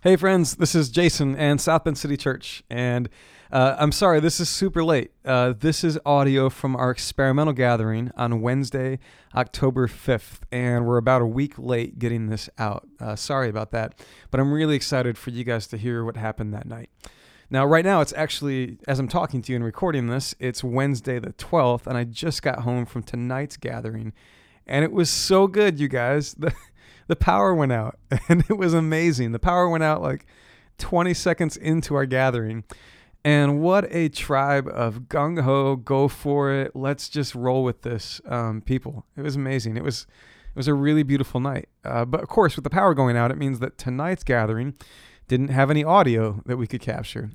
Hey, friends, this is Jason and South Bend City Church. And uh, I'm sorry, this is super late. Uh, this is audio from our experimental gathering on Wednesday, October 5th. And we're about a week late getting this out. Uh, sorry about that. But I'm really excited for you guys to hear what happened that night. Now, right now, it's actually, as I'm talking to you and recording this, it's Wednesday the 12th. And I just got home from tonight's gathering. And it was so good, you guys. The, power went out and it was amazing. The power went out like 20 seconds into our gathering. And what a tribe of gung ho, go for it, let's just roll with this um, people. It was amazing. It was it was a really beautiful night. Uh, but of course, with the power going out, it means that tonight's gathering didn't have any audio that we could capture.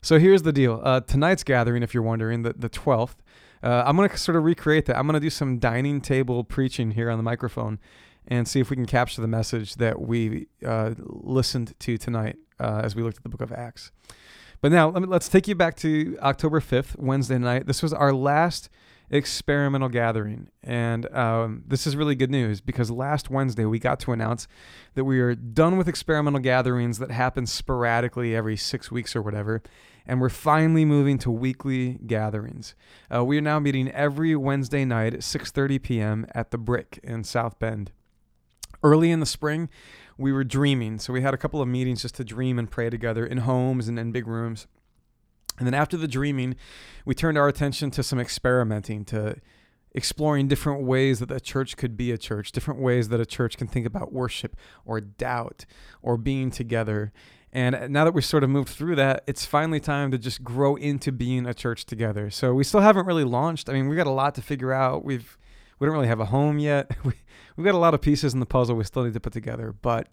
So here's the deal. Uh, tonight's gathering, if you're wondering, the, the 12th, uh, I'm going to sort of recreate that. I'm going to do some dining table preaching here on the microphone and see if we can capture the message that we uh, listened to tonight uh, as we looked at the book of Acts. But now let me, let's take you back to October 5th, Wednesday night. This was our last experimental gathering. And um, this is really good news because last Wednesday we got to announce that we are done with experimental gatherings that happen sporadically every six weeks or whatever. And we're finally moving to weekly gatherings. Uh, we are now meeting every Wednesday night at 6:30 p.m. at the Brick in South Bend early in the spring, we were dreaming. So we had a couple of meetings just to dream and pray together in homes and in big rooms. And then after the dreaming, we turned our attention to some experimenting, to exploring different ways that the church could be a church, different ways that a church can think about worship or doubt or being together. And now that we've sort of moved through that, it's finally time to just grow into being a church together. So we still haven't really launched. I mean, we've got a lot to figure out. We've we don't really have a home yet. we, we've got a lot of pieces in the puzzle we still need to put together, but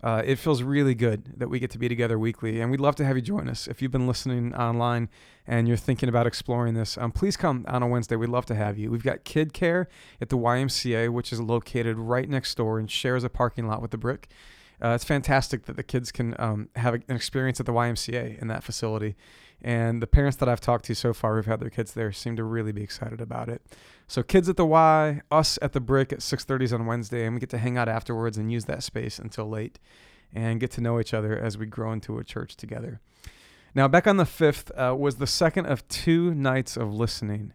uh, it feels really good that we get to be together weekly, and we'd love to have you join us. If you've been listening online and you're thinking about exploring this, um, please come on a Wednesday. We'd love to have you. We've got Kid Care at the YMCA, which is located right next door and shares a parking lot with the Brick. Uh, it's fantastic that the kids can um, have an experience at the YMCA in that facility. And the parents that I've talked to so far who've had their kids there seem to really be excited about it. So kids at the Y, us at the Brick at 6:30s on Wednesday, and we get to hang out afterwards and use that space until late, and get to know each other as we grow into a church together. Now, back on the 5th uh, was the second of two nights of listening.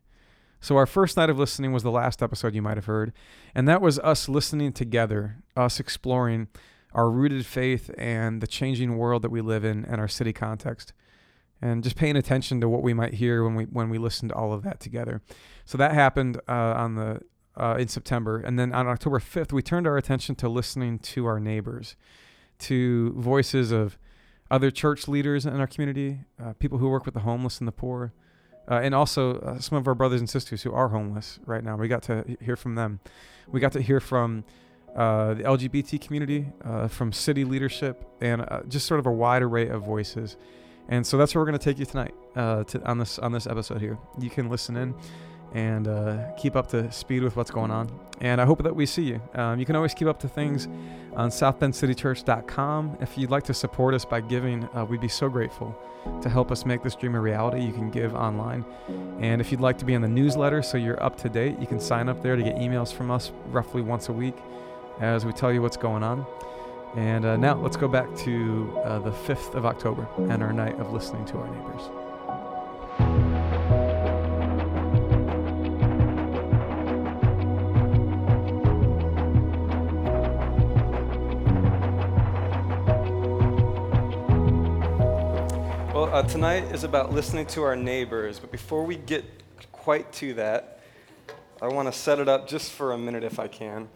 So, our first night of listening was the last episode you might have heard, and that was us listening together, us exploring our rooted faith and the changing world that we live in and our city context and just paying attention to what we might hear when we when we listen to all of that together. So that happened uh, on the uh, in September, and then on October 5th, we turned our attention to listening to our neighbors, to voices of other church leaders in our community, uh, people who work with the homeless and the poor, uh, and also uh, some of our brothers and sisters who are homeless right now. We got to hear from them. We got to hear from uh, the LGBT community, from city leadership, and just sort of a wide array of voices. And so that's where we're going to take you tonight uh, to, on this on this episode here. You can listen in and uh, keep up to speed with what's going on. And I hope that we see you. Um, you can always keep up to things on southbendcitychurch.com. If you'd like to support us by giving, uh, we'd be so grateful to help us make this dream a reality. You can give online. And if you'd like to be in the newsletter so you're up to date, you can sign up there to get emails from us roughly once a week as we tell you what's going on. And uh, now let's go back to uh, the 5th of October and our night of listening to our neighbors. Well, uh, tonight is about listening to our neighbors, but before we get quite to that, I want to set it up just for a minute if I can.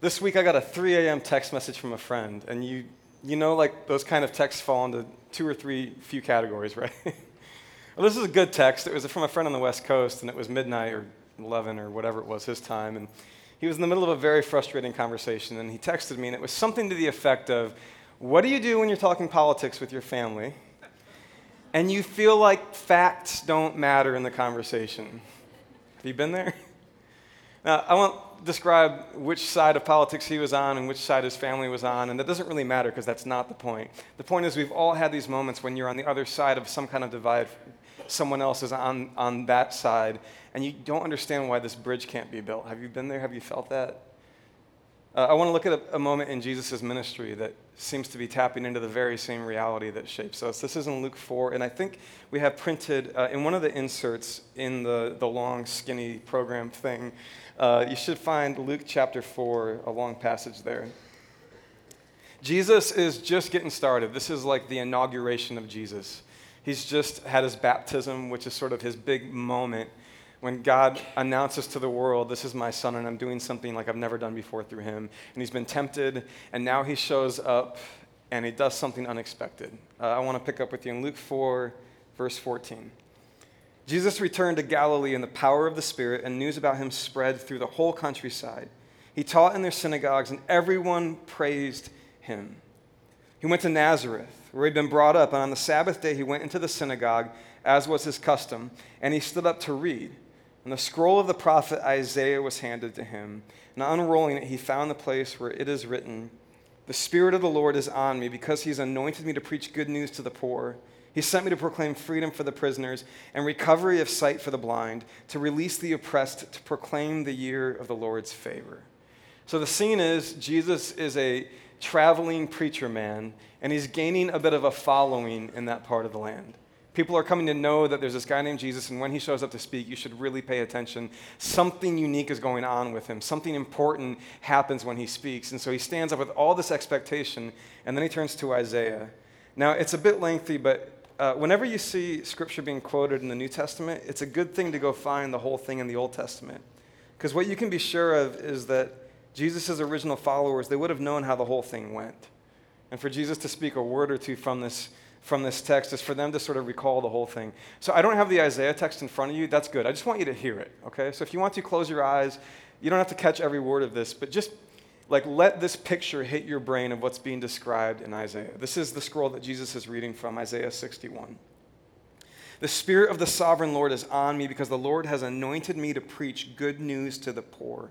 This week I got a 3 a.m. text message from a friend, and you, you know, like those kind of texts fall into two or three few categories, right? well, this is a good text. It was from a friend on the West Coast, and it was midnight or 11 or whatever it was his time, and he was in the middle of a very frustrating conversation, and he texted me, and it was something to the effect of, "What do you do when you're talking politics with your family, and you feel like facts don't matter in the conversation?" Have you been there? Now, I won't describe which side of politics he was on and which side his family was on, and that doesn't really matter because that's not the point. The point is, we've all had these moments when you're on the other side of some kind of divide, someone else is on, on that side, and you don't understand why this bridge can't be built. Have you been there? Have you felt that? Uh, I want to look at a, a moment in Jesus' ministry that seems to be tapping into the very same reality that shapes us. This is in Luke 4, and I think we have printed uh, in one of the inserts in the, the long, skinny program thing, uh, you should find Luke chapter 4, a long passage there. Jesus is just getting started. This is like the inauguration of Jesus. He's just had his baptism, which is sort of his big moment when God announces to the world, This is my son, and I'm doing something like I've never done before through him. And he's been tempted, and now he shows up and he does something unexpected. Uh, I want to pick up with you in Luke 4, verse 14. Jesus returned to Galilee in the power of the Spirit, and news about him spread through the whole countryside. He taught in their synagogues, and everyone praised him. He went to Nazareth, where he'd been brought up, and on the Sabbath day he went into the synagogue, as was his custom, and he stood up to read. And the scroll of the prophet Isaiah was handed to him. And unrolling it, he found the place where it is written, The Spirit of the Lord is on me, because he's anointed me to preach good news to the poor. He sent me to proclaim freedom for the prisoners and recovery of sight for the blind, to release the oppressed, to proclaim the year of the Lord's favor. So the scene is Jesus is a traveling preacher man, and he's gaining a bit of a following in that part of the land. People are coming to know that there's this guy named Jesus, and when he shows up to speak, you should really pay attention. Something unique is going on with him. Something important happens when he speaks. And so he stands up with all this expectation, and then he turns to Isaiah. Now, it's a bit lengthy, but uh, whenever you see scripture being quoted in the New Testament, it's a good thing to go find the whole thing in the Old Testament. Because what you can be sure of is that Jesus' original followers, they would have known how the whole thing went. And for Jesus to speak a word or two from this from this text is for them to sort of recall the whole thing. So I don't have the Isaiah text in front of you. That's good. I just want you to hear it, okay? So if you want to close your eyes, you don't have to catch every word of this, but just like let this picture hit your brain of what's being described in Isaiah. This is the scroll that Jesus is reading from, Isaiah 61. The Spirit of the sovereign Lord is on me because the Lord has anointed me to preach good news to the poor.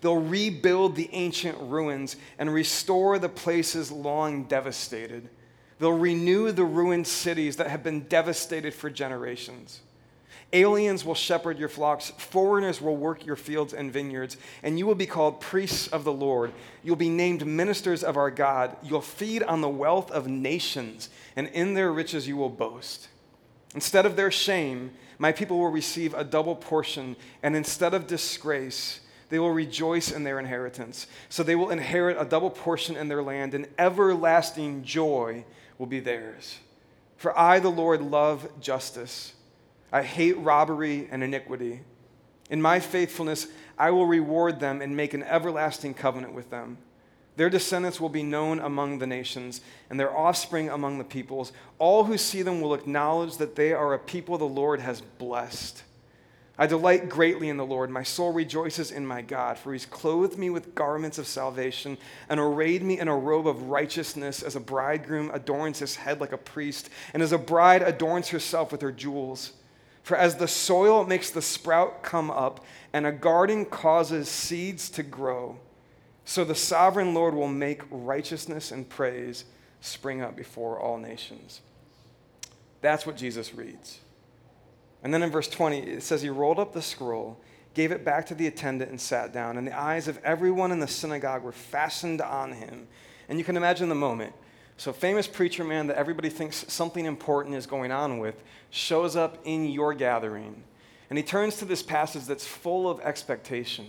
They'll rebuild the ancient ruins and restore the places long devastated. They'll renew the ruined cities that have been devastated for generations. Aliens will shepherd your flocks, foreigners will work your fields and vineyards, and you will be called priests of the Lord. You'll be named ministers of our God. You'll feed on the wealth of nations, and in their riches you will boast. Instead of their shame, my people will receive a double portion, and instead of disgrace, they will rejoice in their inheritance. So they will inherit a double portion in their land, and everlasting joy will be theirs. For I, the Lord, love justice. I hate robbery and iniquity. In my faithfulness, I will reward them and make an everlasting covenant with them. Their descendants will be known among the nations, and their offspring among the peoples. All who see them will acknowledge that they are a people the Lord has blessed. I delight greatly in the Lord. My soul rejoices in my God, for he's clothed me with garments of salvation and arrayed me in a robe of righteousness as a bridegroom adorns his head like a priest, and as a bride adorns herself with her jewels. For as the soil makes the sprout come up, and a garden causes seeds to grow, so the sovereign Lord will make righteousness and praise spring up before all nations. That's what Jesus reads. And then in verse 20, it says, He rolled up the scroll, gave it back to the attendant, and sat down. And the eyes of everyone in the synagogue were fastened on him. And you can imagine the moment. So, famous preacher man that everybody thinks something important is going on with shows up in your gathering. And he turns to this passage that's full of expectation.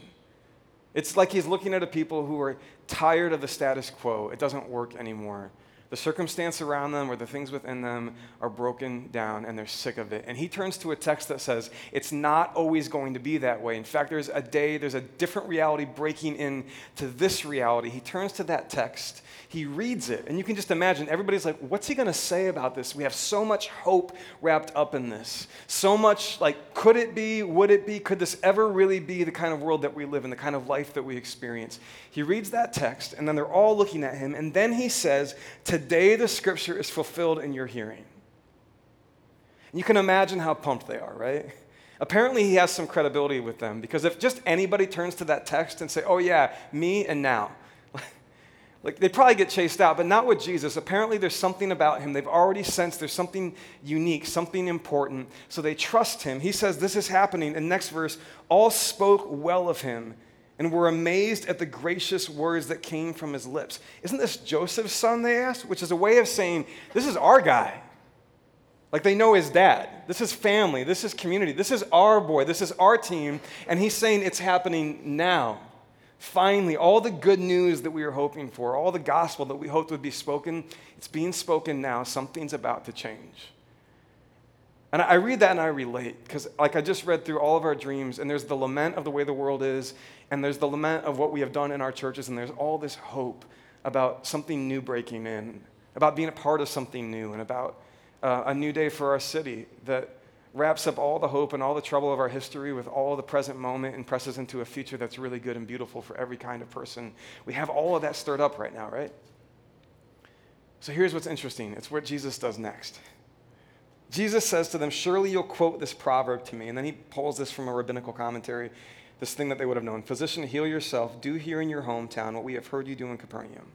It's like he's looking at a people who are tired of the status quo. It doesn't work anymore. The circumstance around them or the things within them are broken down and they're sick of it. And he turns to a text that says, it's not always going to be that way. In fact, there's a day, there's a different reality breaking into this reality. He turns to that text, he reads it, and you can just imagine everybody's like, what's he going to say about this? We have so much hope wrapped up in this. So much like, could it be? Would it be? Could this ever really be the kind of world that we live in, the kind of life that we experience? He reads that text, and then they're all looking at him, and then he says, Today the scripture is fulfilled in your hearing. And you can imagine how pumped they are, right? Apparently, he has some credibility with them because if just anybody turns to that text and say, Oh, yeah, me and now, like they'd probably get chased out, but not with Jesus. Apparently, there's something about him. They've already sensed there's something unique, something important. So they trust him. He says, This is happening. And next verse, all spoke well of him and were amazed at the gracious words that came from his lips. Isn't this Joseph's son, they asked? Which is a way of saying, This is our guy. Like they know his dad. This is family. This is community. This is our boy. This is our team. And he's saying it's happening now. Finally, all the good news that we were hoping for, all the gospel that we hoped would be spoken, it's being spoken now. Something's about to change. And I read that and I relate because, like, I just read through all of our dreams, and there's the lament of the way the world is, and there's the lament of what we have done in our churches, and there's all this hope about something new breaking in, about being a part of something new, and about uh, a new day for our city that wraps up all the hope and all the trouble of our history with all the present moment and presses into a future that's really good and beautiful for every kind of person. We have all of that stirred up right now, right? So here's what's interesting it's what Jesus does next. Jesus says to them, Surely you'll quote this proverb to me. And then he pulls this from a rabbinical commentary, this thing that they would have known Physician, heal yourself. Do here in your hometown what we have heard you do in Capernaum.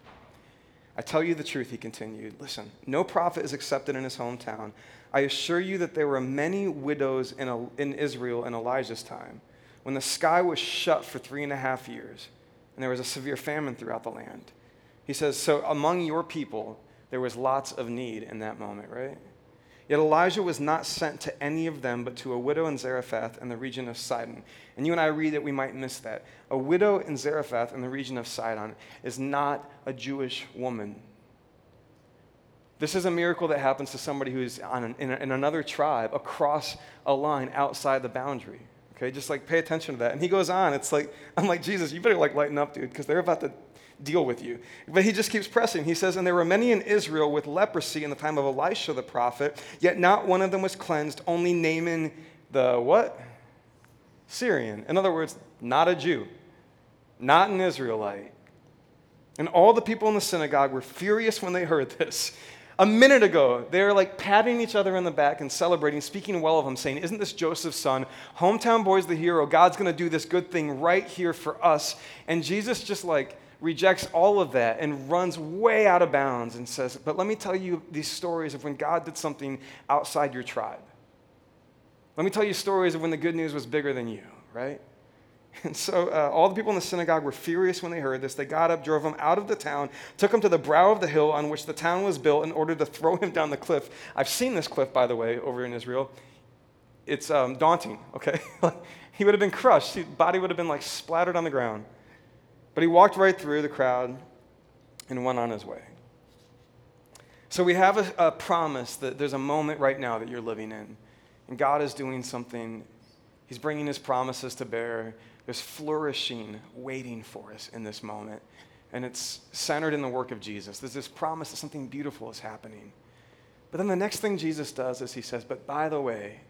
I tell you the truth, he continued. Listen, no prophet is accepted in his hometown. I assure you that there were many widows in, a, in Israel in Elijah's time, when the sky was shut for three and a half years, and there was a severe famine throughout the land. He says, So among your people, there was lots of need in that moment, right? Yet Elijah was not sent to any of them, but to a widow in Zarephath in the region of Sidon. And you and I read that we might miss that. A widow in Zarephath in the region of Sidon is not a Jewish woman. This is a miracle that happens to somebody who's on in, in another tribe across a line outside the boundary. Okay, just like pay attention to that. And he goes on. It's like, I'm like, Jesus, you better like lighten up, dude, because they're about to deal with you. But he just keeps pressing. He says, And there were many in Israel with leprosy in the time of Elisha the prophet, yet not one of them was cleansed, only Naaman the what? Syrian. In other words, not a Jew, not an Israelite. And all the people in the synagogue were furious when they heard this. A minute ago, they were like patting each other in the back and celebrating, speaking well of him, saying, Isn't this Joseph's son? Hometown boy's the hero. God's going to do this good thing right here for us. And Jesus just like rejects all of that and runs way out of bounds and says, But let me tell you these stories of when God did something outside your tribe. Let me tell you stories of when the good news was bigger than you, right? And so uh, all the people in the synagogue were furious when they heard this. They got up, drove him out of the town, took him to the brow of the hill on which the town was built in order to throw him down the cliff. I've seen this cliff, by the way, over in Israel. It's um, daunting, okay? he would have been crushed. His body would have been like splattered on the ground. But he walked right through the crowd and went on his way. So we have a, a, promise that there's a moment right now that you're living in, and God is doing something. He's bringing his promises to bear. There's flourishing waiting for us in this moment, and it's centered in the work of Jesus. There's this promise that something beautiful is happening. But then the next thing Jesus does is he says, But by the way,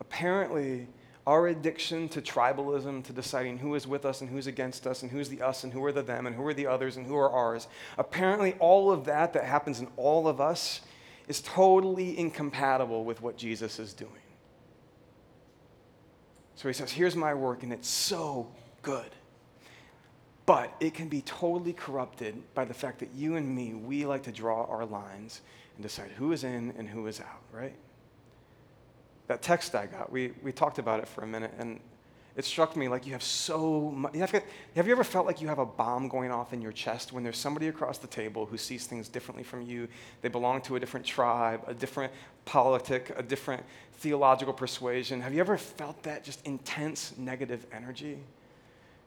apparently, our addiction to tribalism, to deciding who is with us and who's against us, and who's the us and who are the them, and who are the others and who are ours, apparently all of that that happens in all of us is totally incompatible with what Jesus is doing. So he says, Here's my work, and it's so good. But it can be totally corrupted by the fact that you and me, we like to draw our lines and decide who is in and who is out, right? That text I got, we, we talked about it for a minute, and it struck me like you have so much. Have, have you ever felt like you have a bomb going off in your chest when there's somebody across the table who sees things differently from you? They belong to a different tribe, a different politic, a different theological persuasion. Have you ever felt that just intense negative energy?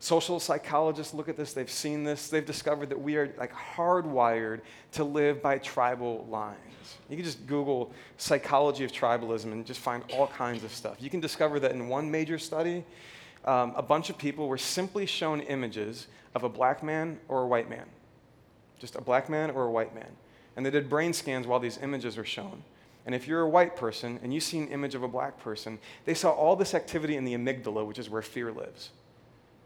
Social psychologists look at this, they've seen this, they've discovered that we are like hardwired to live by tribal lines. You can just Google psychology of tribalism and just find all kinds of stuff. You can discover that in one major study, um, a bunch of people were simply shown images of a black man or a white man. Just a black man or a white man. And they did brain scans while these images were shown. And if you're a white person and you see an image of a black person, they saw all this activity in the amygdala, which is where fear lives.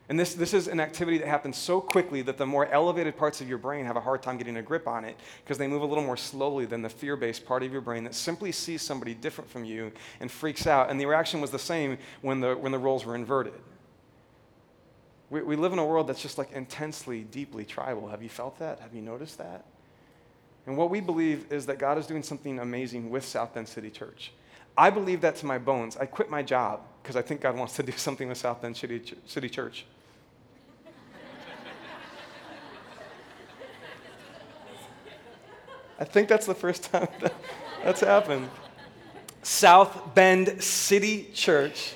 And this, this is an activity that happens so quickly that the more elevated parts of your brain have a hard time getting a grip on it because they move a little more slowly than the fear based part of your brain that simply sees somebody different from you and freaks out. And the reaction was the same when the, when the roles were inverted. We, we live in a world that's just like intensely, deeply tribal. Have you felt that? Have you noticed that? And what we believe is that God is doing something amazing with South Bend City Church. I believe that to my bones. I quit my job because I think God wants to do something with South Bend City, City Church. I think that's the first time that that's happened. South Bend City Church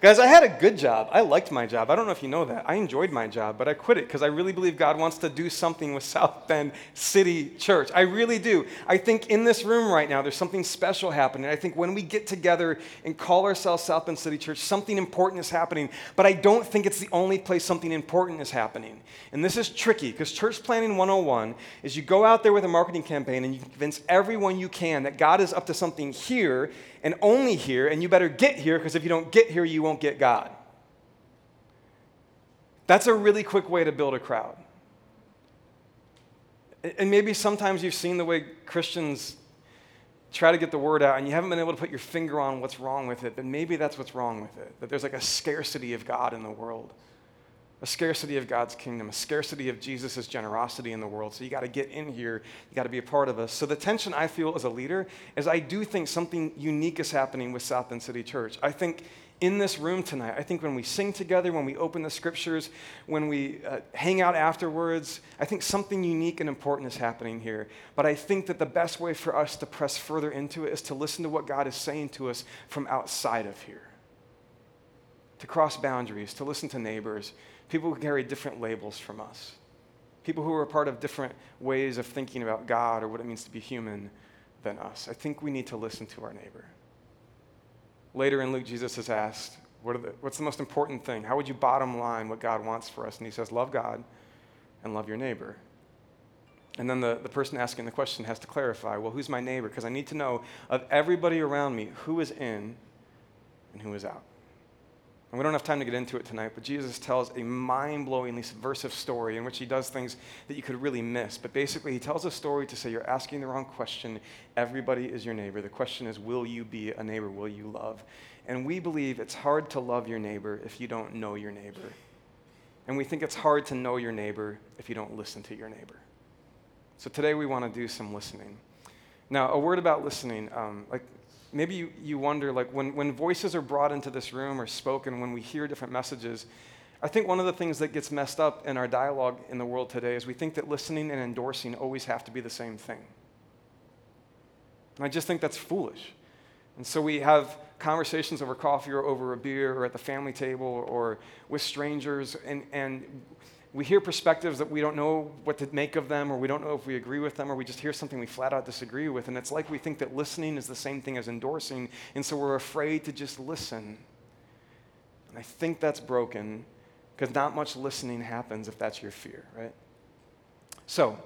Guys, I had a good job. I liked my job. I don't know if you know that. I enjoyed my job, but I quit it because I really believe God wants to do something with South Bend City Church. I really do. I think in this room right now, there's something special happening. I think when we get together and call ourselves South Bend City Church, something important is happening. But I don't think it's the only place something important is happening. And this is tricky because church planning 101 is you go out there with a marketing campaign and you convince everyone you can that God is up to something here and only here, and you better get here because if you don't get here, you won't get God. That's a really quick way to build a crowd. And maybe sometimes you've seen the way Christians try to get the word out and you haven't been able to put your finger on what's wrong with it, but maybe that's what's wrong with it. That there's like a scarcity of God in the world a scarcity of God's kingdom, a scarcity of Jesus' generosity in the world. So you got to get in here, you got to be a part of us. So the tension I feel as a leader is I do think something unique is happening with South Bend City Church. I think in this room tonight, I think when we sing together, when we open the scriptures, when we uh, hang out afterwards, I think something unique and important is happening here. But I think that the best way for us to press further into it is to listen to what God is saying to us from outside of here. To cross boundaries, to listen to neighbors, people who carry different labels from us, people who are part of different ways of thinking about God or what it means to be human than us. I think we need to listen to our neighbor. Later in Luke, Jesus is asked, what the, What's the most important thing? How would you bottom line what God wants for us? And he says, Love God and love your neighbor. And then the, the person asking the question has to clarify, Well, who's my neighbor? Because I need to know of everybody around me who is in and who is out. And we don't have time to get into it tonight, but Jesus tells a mind blowingly subversive story in which he does things that you could really miss. But basically, he tells a story to say you're asking the wrong question. Everybody is your neighbor. The question is, will you be a neighbor? Will you love? And we believe it's hard to love your neighbor if you don't know your neighbor. And we think it's hard to know your neighbor if you don't listen to your neighbor. So today we want to do some listening. Now, a word about listening. Um, like maybe you, you wonder like when, when voices are brought into this room or spoken when we hear different messages i think one of the things that gets messed up in our dialogue in the world today is we think that listening and endorsing always have to be the same thing. And i just think that's foolish. And so we have conversations over coffee or over a beer or at the family table or with strangers and, and we hear perspectives that we don't know what to make of them, or we don't know if we agree with them, or we just hear something we flat out disagree with. And it's like we think that listening is the same thing as endorsing, and so we're afraid to just listen. And I think that's broken because not much listening happens if that's your fear, right? So,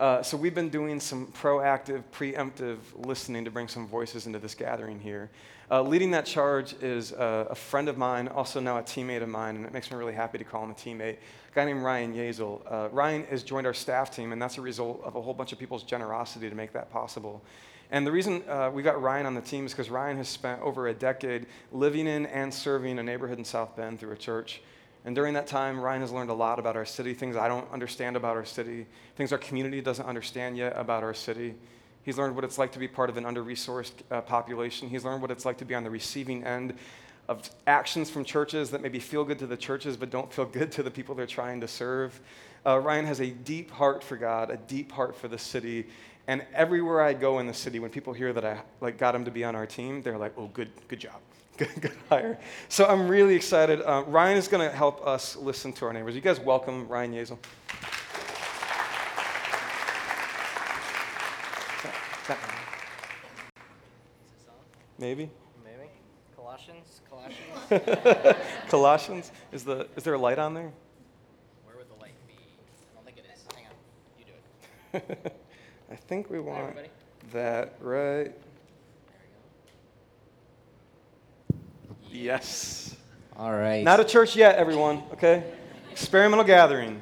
uh, so we've been doing some proactive, preemptive listening to bring some voices into this gathering here. Uh, leading that charge is uh, a friend of mine, also now a teammate of mine, and it makes me really happy to call him a teammate a guy named Ryan Yazel. Uh, Ryan has joined our staff team, and that's a result of a whole bunch of people's generosity to make that possible. And the reason uh, we got Ryan on the team is because Ryan has spent over a decade living in and serving a neighborhood in South Bend through a church. And during that time, Ryan has learned a lot about our city, things I don't understand about our city, things our community doesn't understand yet about our city. He's learned what it's like to be part of an under resourced uh, population. He's learned what it's like to be on the receiving end of actions from churches that maybe feel good to the churches but don't feel good to the people they're trying to serve. Uh, Ryan has a deep heart for God, a deep heart for the city, and everywhere I go in the city, when people hear that I like got him to be on our team, they're like, "Oh, good, good job, good, good hire." So I'm really excited. Uh, Ryan is going to help us listen to our neighbors. You guys welcome Ryan Yezel. Maybe. Maybe. Colossians. Colossians. Colossians. Is the is there a light on there? Where would the light be? I don't think it is. Hang on. You do it. I think we want everybody. that right. There we go. Yes. All right. Not a church yet, everyone. Okay. Experimental gathering.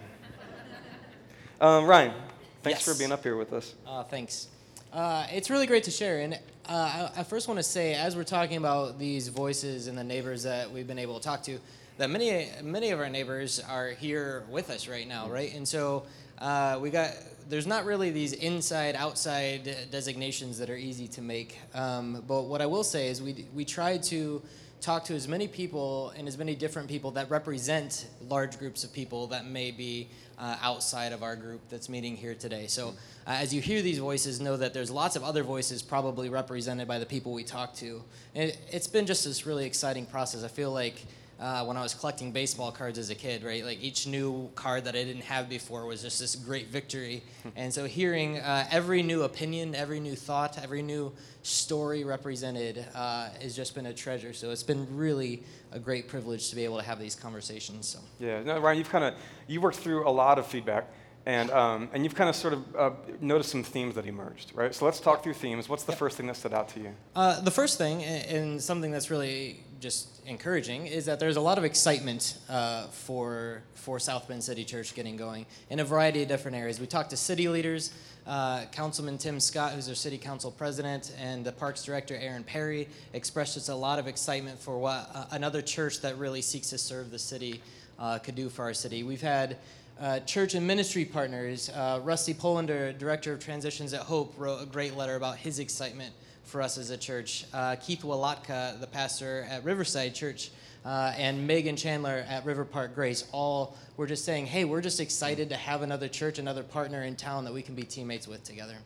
Um, Ryan, thanks for being up here with us. Uh, thanks. Uh, it's really great to share. And uh, I, I first want to say, as we're talking about these voices and the neighbors that we've been able to talk to, that many many of our neighbors are here with us right now, right? And so uh, we got there's not really these inside outside designations that are easy to make. Um, but what I will say is we we tried to talk to as many people and as many different people that represent large groups of people that may be uh, outside of our group that's meeting here today. So, uh, as you hear these voices, know that there's lots of other voices probably represented by the people we talk to. And it, it's been just this really exciting process. I feel like uh, when I was collecting baseball cards as a kid, right? Like each new card that I didn't have before was just this great victory. and so hearing uh, every new opinion, every new thought, every new story represented uh, has just been a treasure. So it's been really a great privilege to be able to have these conversations. So. Yeah, no, Ryan, you've kind of you worked through a lot of feedback, and um, and you've kind of sort of uh, noticed some themes that emerged, right? So let's talk through themes. What's the first thing that stood out to you? Uh, the first thing, and something that's really just encouraging, is that there's a lot of excitement uh, for for South Bend City Church getting going in a variety of different areas. We talked to city leaders, uh, Councilman Tim Scott, who's our city council president, and the Parks director Aaron Perri expressed just a lot of excitement for what uh, another church that really seeks to serve the city uh, could do for our city. We've had uh, church and ministry partners. Uh, Rusty Polander, director of transitions at Hope, wrote a great letter about his excitement for us as a church. Uh, Keith Walatka, the pastor at Riverside Church, uh, and Megan Chandler at River Park Grace, all were just saying, hey, we're just excited to have another church, another partner in town that we can be teammates with together.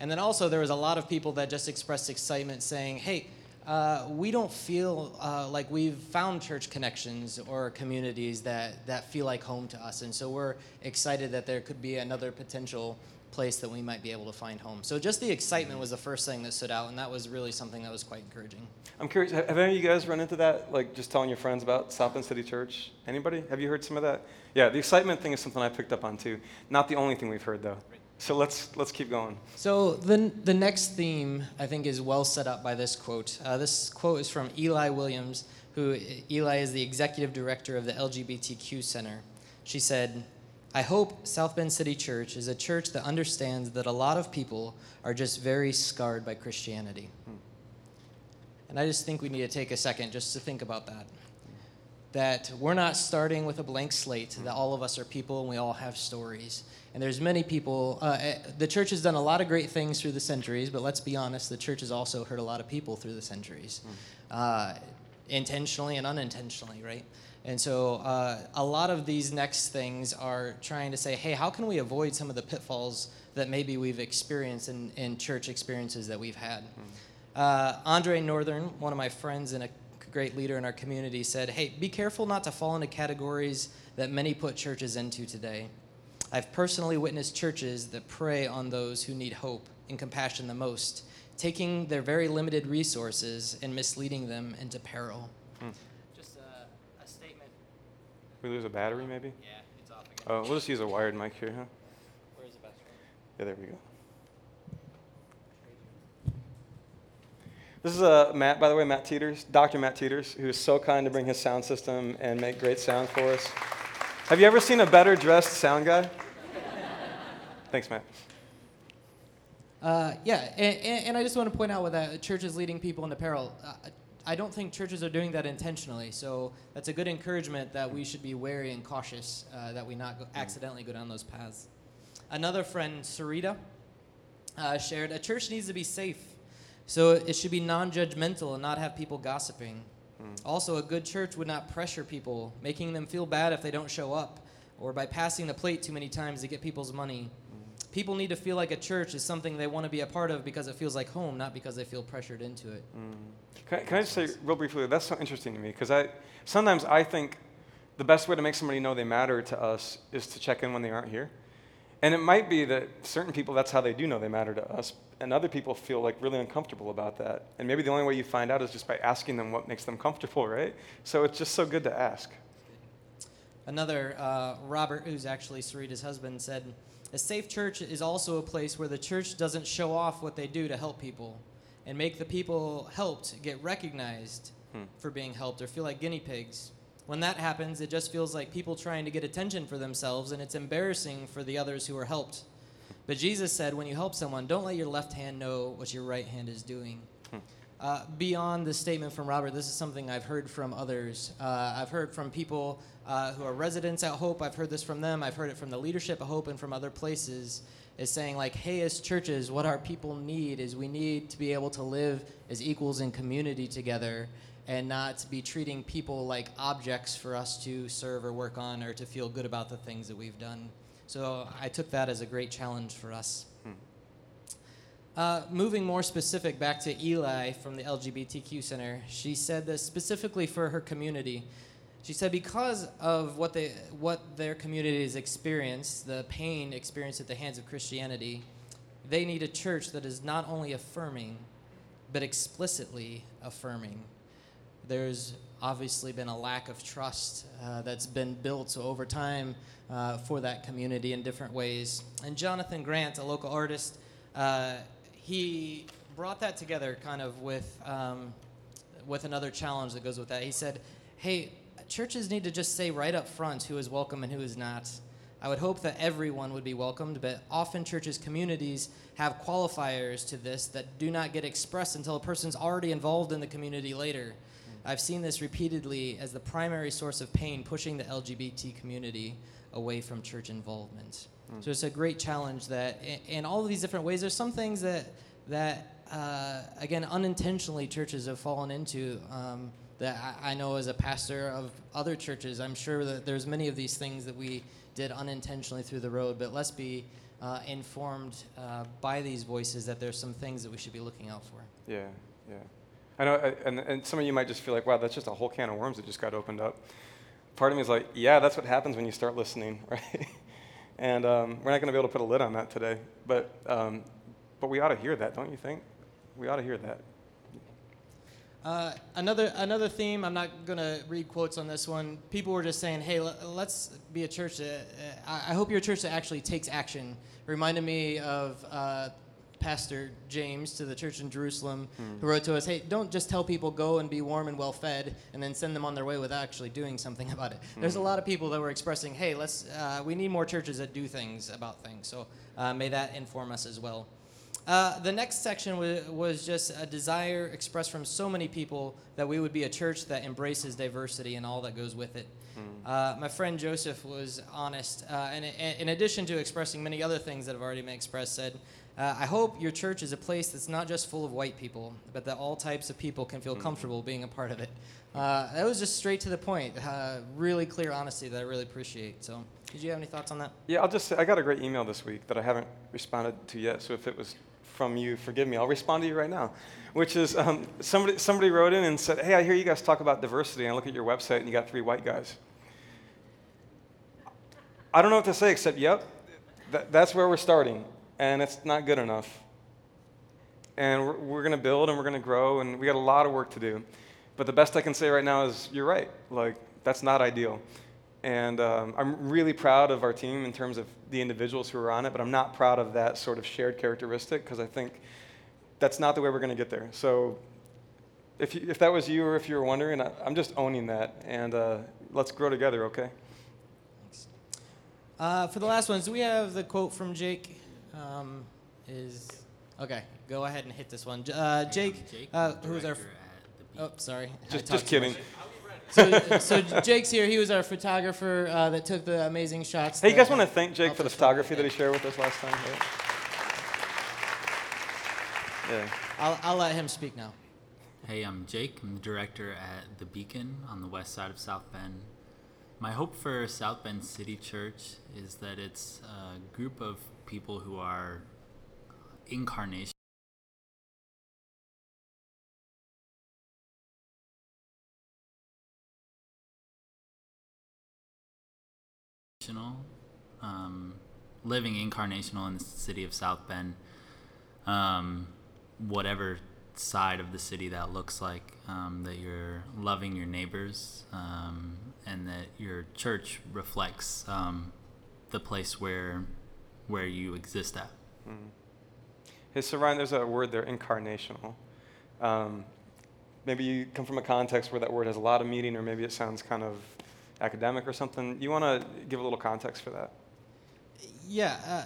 And then also, there was a lot of people that just expressed excitement saying, hey, uh, we don't feel uh, like we've found church connections or communities that, that feel like home to us. And so we're excited that there could be another potential place that we might be able to find home. So just the excitement was the first thing that stood out, and that was really something that was quite encouraging. I'm curious. Have, any of you guys run into that? Like just telling your friends about South Bend City Church? Anybody? Have you heard some of that? Yeah, the excitement thing is something I picked up on too. Not the only thing we've heard though. So let's let's keep going. So the, the next theme, I think, is well set up by this quote. Uh, this quote is from Eli Williams, who Eli is the executive director of the LGBTQ Center. She said, I hope South Bend City Church is a church that understands that a lot of people are just very scarred by Christianity. And I just think we need to take a second just to think about that. That we're not starting with a blank slate, that all of us are people and we all have stories. And there's many people, uh, eh, the church has done a lot of great things through the centuries, but let's be honest, the church has also hurt a lot of people through the centuries, uh, intentionally and unintentionally, right? And so uh, a lot of these next things are trying to say, hey, how can we avoid some of the pitfalls that maybe we've experienced in, in church experiences that we've had? Uh, Andre Northern, one of my friends and a great leader in our community, said, Hey, be careful not to fall into categories that many put churches into today. I've personally witnessed churches that prey on those who need hope and compassion the most, taking their very limited resources and misleading them into peril. Just a, a statement. We lose a battery maybe? Yeah, it's off again. Oh, we'll just use a wired mic here, huh? Where's the best? Yeah, there we go. This is uh, Matt, by the way, Matt Teeters, Dr. Matt Teeters, who is so kind to bring his sound system and make great sound for us. Have you ever seen a better dressed sound guy? Thanks, Matt. Uh, yeah, and, and, and I just want to point out with that, churches leading people into peril. Uh, I don't think churches are doing that intentionally. So that's a good encouragement that we should be wary and cautious uh, that we not go, accidentally go down those paths. Another friend, Sarita, uh, shared a church needs to be safe. So it should be non judgmental and not have people gossiping. Also, a good church would not pressure people, making them feel bad if they don't show up, or by passing the plate too many times to get people's money. People need to feel like a church is something they want to be a part of because it feels like home, not because they feel pressured into it. Can I, can I just say real briefly? That's so interesting to me because I sometimes I think the best way to make somebody know they matter to us is to check in when they aren't here. And it might be that certain people that's how they do know they matter to us, and other people feel like really uncomfortable about that. And maybe the only way you find out is just by asking them what makes them comfortable, right? So it's just so good to ask. Another, uh, Robert, who's actually Sarita's husband, said, A safe church is also a place where the church doesn't show off what they do to help people and make the people helped get recognized Hmm. for being helped or feel like guinea pigs. When that happens, it just feels like people trying to get attention for themselves and it's embarrassing for the others who are helped. But Jesus said, when you help someone, don't let your left hand know what your right hand is doing. Uh, beyond the statement from Robert, this is something I've heard from others. Uh, I've heard from people uh, who are residents at Hope. I've heard this from them. I've heard it from the leadership at Hope and from other places. Is saying like, hey, as churches, what our people need is we need to be able to live as equals in community together, and not be treating people like objects for us to serve or work on or to feel good about the things that we've done. So I took that as a great challenge for us. Uh, moving more specific back to Eli from the LGBTQ Center, she said this specifically for her community. She said because of what they what their community has experienced, the pain experienced at the hands of Christianity, they need a church that is not only affirming, but explicitly affirming. There's obviously been a lack of trust uh, that's been built over time uh, for that community in different ways. And Jonathan Grant, a local artist, uh, he brought that together kind of with um, with another challenge that goes with that. He said, "Hey, churches need to just say right up front who is welcome and who is not." I would hope that everyone would be welcomed, but often churches' communities have qualifiers to this that do not get expressed until a person's already involved in the community later. I've seen this repeatedly as the primary source of pain, pushing the LGBT community away from church involvement. So it's a great challenge that, in, in all of these different ways, there's some things that that uh, again unintentionally churches have fallen into. Um, that I, I know as a pastor of other churches, I'm sure that there's many of these things that we did unintentionally through the road. But let's be uh, informed uh, by these voices that there's some things that we should be looking out for. Yeah, yeah. I know, I- and, and some of you might just feel like, wow, that's just a whole can of worms that just got opened up. Part of me is like, yeah, that's what happens when you start listening, right? And um, we're not going to be able to put a lid on that today, but um, but we ought to hear that, don't you think? We ought to hear that. Uh, another another theme. I'm not gonna read quotes on this one. People were just saying, "Hey, let's be a church that uh, I hope you're a church that actually takes action." Reminded me of uh, Pastor James to the church in Jerusalem, who wrote to us, "Hey, don't just tell people go and be warm and well fed, and then send them on their way without actually doing something about it." There's a lot of people that were expressing, "Hey, let's uh, we need more churches that do things about things." So uh, may that inform us as well. Uh, the next section was, was just a desire expressed from so many people that we would be a church that embraces diversity and all that goes with it. Uh, my friend Joseph was honest, uh, and in addition to expressing many other things that have already been expressed, said, uh, I hope your church is a place that's not just full of white people, but that all types of people can feel comfortable being a part of it. Uh, that was just straight to the point. Uh, really clear honesty that I really appreciate. So, did you have any thoughts on that? Yeah, I'll just say, I got a great email this week that I haven't responded to yet, so if it was from you, forgive me. I'll respond to you right now. Which is um, somebody, somebody wrote in and said, Hey, I hear you guys talk about diversity, and I look at your website and you got three white guys. I don't know what to say except, Yep, that, that's where we're starting, and it's not good enough. And we're, we're going to build and we're going to grow, and we got a lot of work to do. But the best I can say right now is, You're right. Like, that's not ideal. And um, I'm really proud of our team in terms of the individuals who are on it, but I'm not proud of that sort of shared characteristic because I think that's not the way we're going to get there. So if, you, if that was you or if you were wondering, I, I'm just owning that. And uh, let's grow together, okay? Uh, for the last ones, we have the quote from Jake? Um, is okay. Go ahead and hit this one. J- Uh, Jake, Jake, uh, the who's our? director at the Oh, sorry. I Just, talked just too kidding. much. So, so Jake's here. He was our photographer uh, that took the amazing shots. Hey, you that- guys want to thank Jake for the Help photography that he shared with us last time? Yeah. yeah. I'll, I'll let him speak now. Hey, I'm Jake. I'm the director at The Beacon on the west side of South Bend. My hope for South Bend City Church is that it's a group of people who are incarnation. Um, living incarnational in the city of South Bend, um, whatever side of the city that looks like, um, that you're loving your neighbors, um, and that your church reflects um, the place where where you exist at. Mm. Hey, so Ryan, there's a word there, incarnational. Um, maybe you come from a context where that word has a lot of meaning, or maybe it sounds kind of academic or something. You want to give a little context for that? Yeah, uh,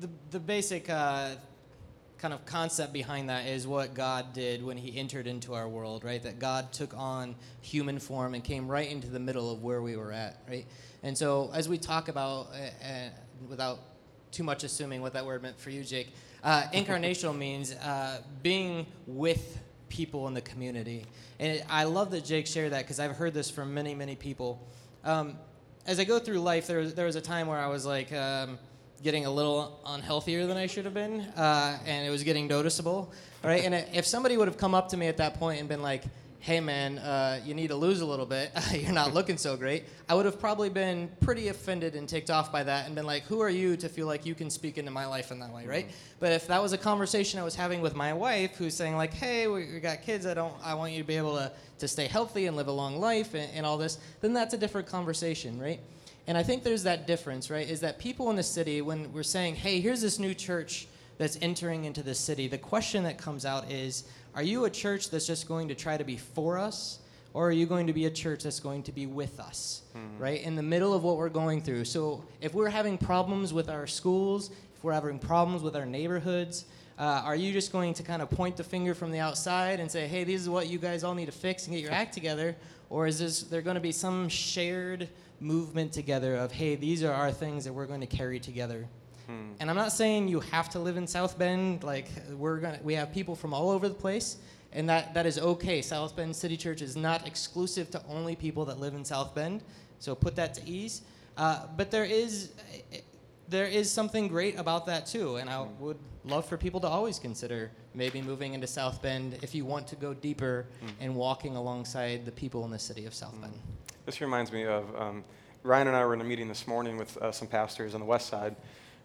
the the basic uh, kind of concept behind that is what God did when He entered into our world, right? That God took on human form and came right into the middle of where we were at, right? And so, as we talk about, uh, uh without too much assuming what that word meant for you, Jake, uh, incarnational means uh, being with people in the community. And it, I love that Jake shared that because I've heard this from many, many people. Um, as I go through life, there, there was a time where I was like, um, getting a little unhealthier than I should have been, uh, and it was getting noticeable, right? and if somebody would have come up to me at that point and been like, "Hey, man, uh, you need to lose a little bit. You're not looking so great," I would have probably been pretty offended and ticked off by that, and been like, "Who are you to feel like you can speak into my life in that way, right?" Mm-hmm. But if that was a conversation I was having with my wife, who's saying like, "Hey, we, we got kids. I don't. I want you to be able to to stay healthy and live a long life and, and all this," then that's a different conversation, right? And I think there's that difference, right? Is that people in the city, when we're saying, hey, here's this new church that's entering into the city, the question that comes out is, are you a church that's just going to try to be for us? Or are you going to be a church that's going to be with us, mm-hmm. right? In the middle of what we're going through. So if we're having problems with our schools, if we're having problems with our neighborhoods, uh, are you just going to kind of point the finger from the outside and say, hey, this is what you guys all need to fix and get your act together? Or is this, there going to be some shared movement together of, hey, these are our things that we're going to carry together. Hmm. And I'm not saying you have to live in South Bend. Like we're gonna, we have people from all over the place, and that that is okay. South Bend City Church is not exclusive to only people that live in South Bend. So put that to ease. Uh, but there is there is something great about that too, and I hmm. would love for people to always consider maybe moving into South Bend if you want to go deeper mm. and walking alongside the people in the city of South mm. Bend. This reminds me of um, Ryan and I were in a meeting this morning with uh, some pastors on the west side,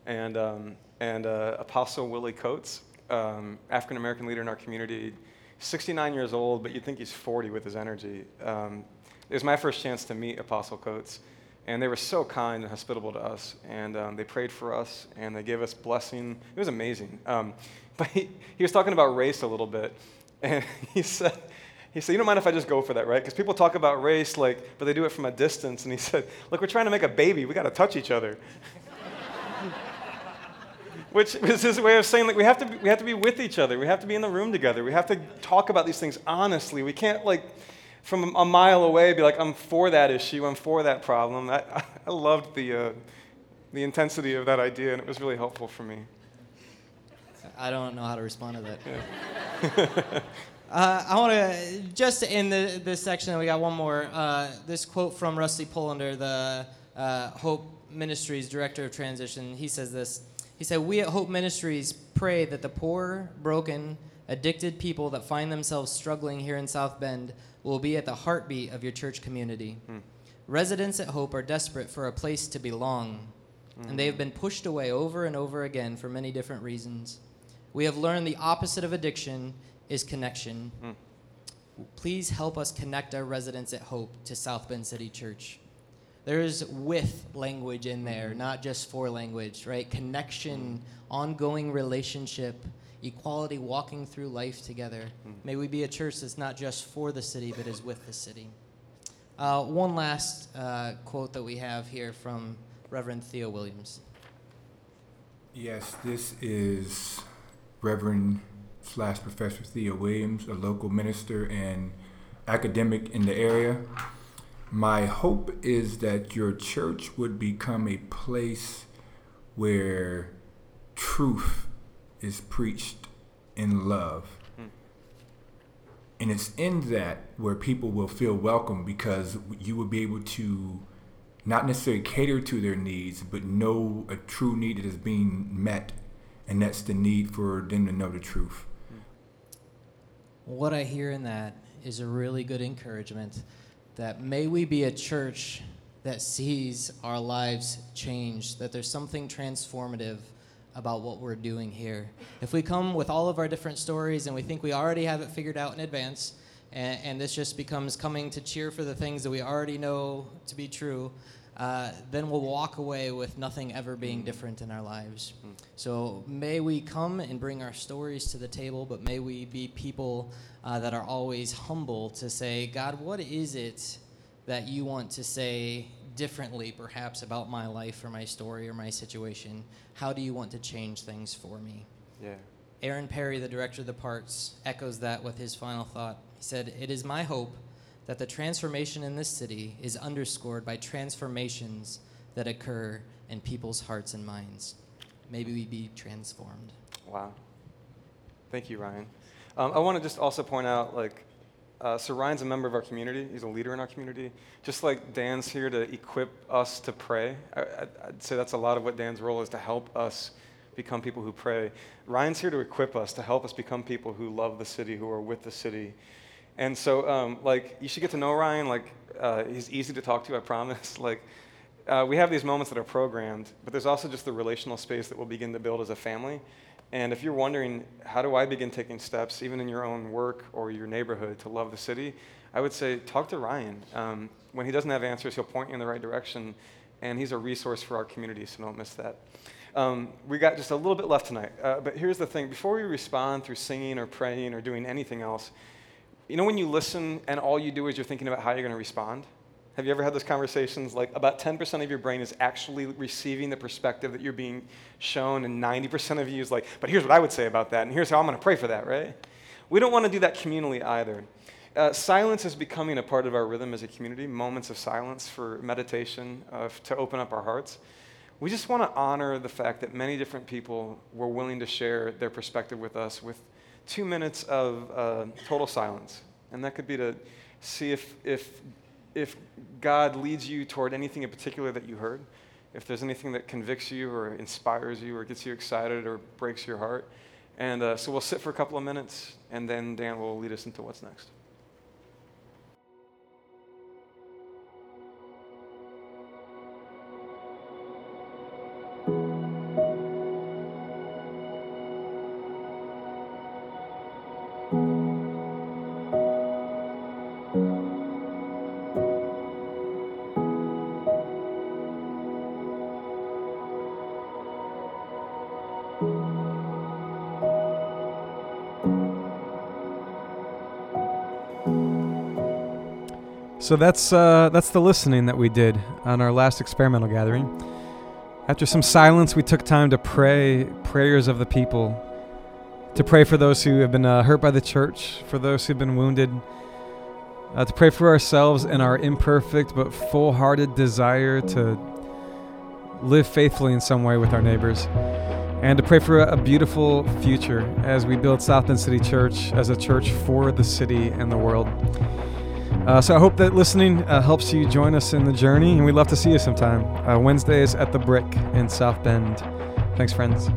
and, um, and uh, Apostle Willie Coates, um, African American leader in our community, 69 years old, but you'd think he's 40 with his energy. Um, it was my first chance to meet Apostle Coates, and they were so kind and hospitable to us, and um, they prayed for us, and they gave us blessing. It was amazing. Um, but he, he was talking about race a little bit, and he said, he said, You don't mind if I just go for that, right? Because people talk about race, like, but they do it from a distance. And he said, Look, we're trying to make a baby. We got to touch each other. Which is his way of saying, like, we have, to be, we have to be with each other. We have to be in the room together. We have to talk about these things honestly. We can't, like, from a mile away be like, I'm for that issue. I'm for that problem. I, I loved the, uh, the intensity of that idea, and it was really helpful for me. I don't know how to respond to that. Yeah. Uh, I want to just in the, this section. We got one more. Uh, this quote from Rusty Polander, the uh, Hope Ministries director of transition. He says this. He said, "We at Hope Ministries pray that the poor, broken, addicted people that find themselves struggling here in South Bend will be at the heartbeat of your church community. Hmm. Residents at Hope are desperate for a place to belong, hmm. and they have been pushed away over and over again for many different reasons. We have learned the opposite of addiction." is connection. Mm. Please help us connect our residents at Hope to South Bend City Church. There's with language in there, mm-hmm. not just for language, right? Connection, ongoing relationship, equality, walking through life together. Mm. May we be a church that's not just for the city, but is with the city. Uh, one last uh, quote that we have here from Reverend Theo Williams. Yes, this is Reverend slash Professor Theo Williams, a local minister and academic in the area. My hope is that your church would become a place where truth is preached in love. Hmm. And it's in that where people will feel welcome because you will be able to not necessarily cater to their needs, but know a true need that is being met, and that's the need for them to know the truth. Hmm. What I hear in that is a really good encouragement that may we be a church that sees our lives change, that there's something transformative about what we're doing here. If we come with all of our different stories and we think we already have it figured out in advance, and, and this just becomes coming to cheer for the things that we already know to be true, uh, then we'll walk away with nothing ever being different in our lives. So may we come and bring our stories to the table, but may we be people uh, that are always humble to say, God, what is it that you want to say differently, perhaps, about my life or my story or my situation? How do you want to change things for me? Yeah. Aaron Perri, the director of the parts, echoes that with his final thought. He said, It is my hope that the transformation in this city is underscored by transformations that occur in people's hearts and minds. Maybe we be transformed. Wow. Thank you, Ryan. Um, I want to just also point out, like, uh, so Ryan's a member of our community. He's a leader in our community. Just like Dan's here to equip us to pray. I, would say that's a lot of what Dan's role is to help us become people who pray. Ryan's here to equip us, to help us become people who love the city, who are with the city. And so, um, like, you should get to know Ryan. Like, uh, he's easy to talk to, I promise. like, uh, we have these moments that are programmed, but there's also just the relational space that we'll begin to build as a family. And if you're wondering, how do I begin taking steps, even in your own work or your neighborhood, to love the city? I would say talk to Ryan. Um, when he doesn't have answers, he'll point you in the right direction, and he's a resource for our community, so don't miss that. Um, we got just a little bit left tonight, uh, but here's the thing before we respond through singing or praying or doing anything else, you know when you listen and all you do is you're thinking about how you're going to respond? Have you ever had those conversations? Like about 10% of your brain is actually receiving the perspective that you're being shown, and 90% of you is like, but here's what I would say about that, and here's how I'm going to pray for that, right? We don't want to do that communally either. Uh, silence is becoming a part of our rhythm as a community, moments of silence for meditation, uh, to open up our hearts. We just want to honor the fact that many different people were willing to share their perspective with us with two minutes of uh, total silence. And that could be to see if, if if God leads you toward anything in particular that you heard, if there's anything that convicts you or inspires you or gets you excited or breaks your heart. And uh, so we'll sit for a couple of minutes, and then Dan will lead us into what's next. So that's uh, that's the listening that we did on our last experimental gathering. After some silence, we took time to pray prayers of the people, to pray for those who have been uh, hurt by the church, for those who've been wounded, uh, to pray for ourselves and our imperfect but full-hearted desire to live faithfully in some way with our neighbors, and to pray for a, a beautiful future as we build South Bend City Church as a church for the city and the world. Uh, so I hope that listening uh, helps you join us in the journey, and we'd love to see you sometime. Uh, Wednesdays at the Brick in South Bend. Thanks, friends.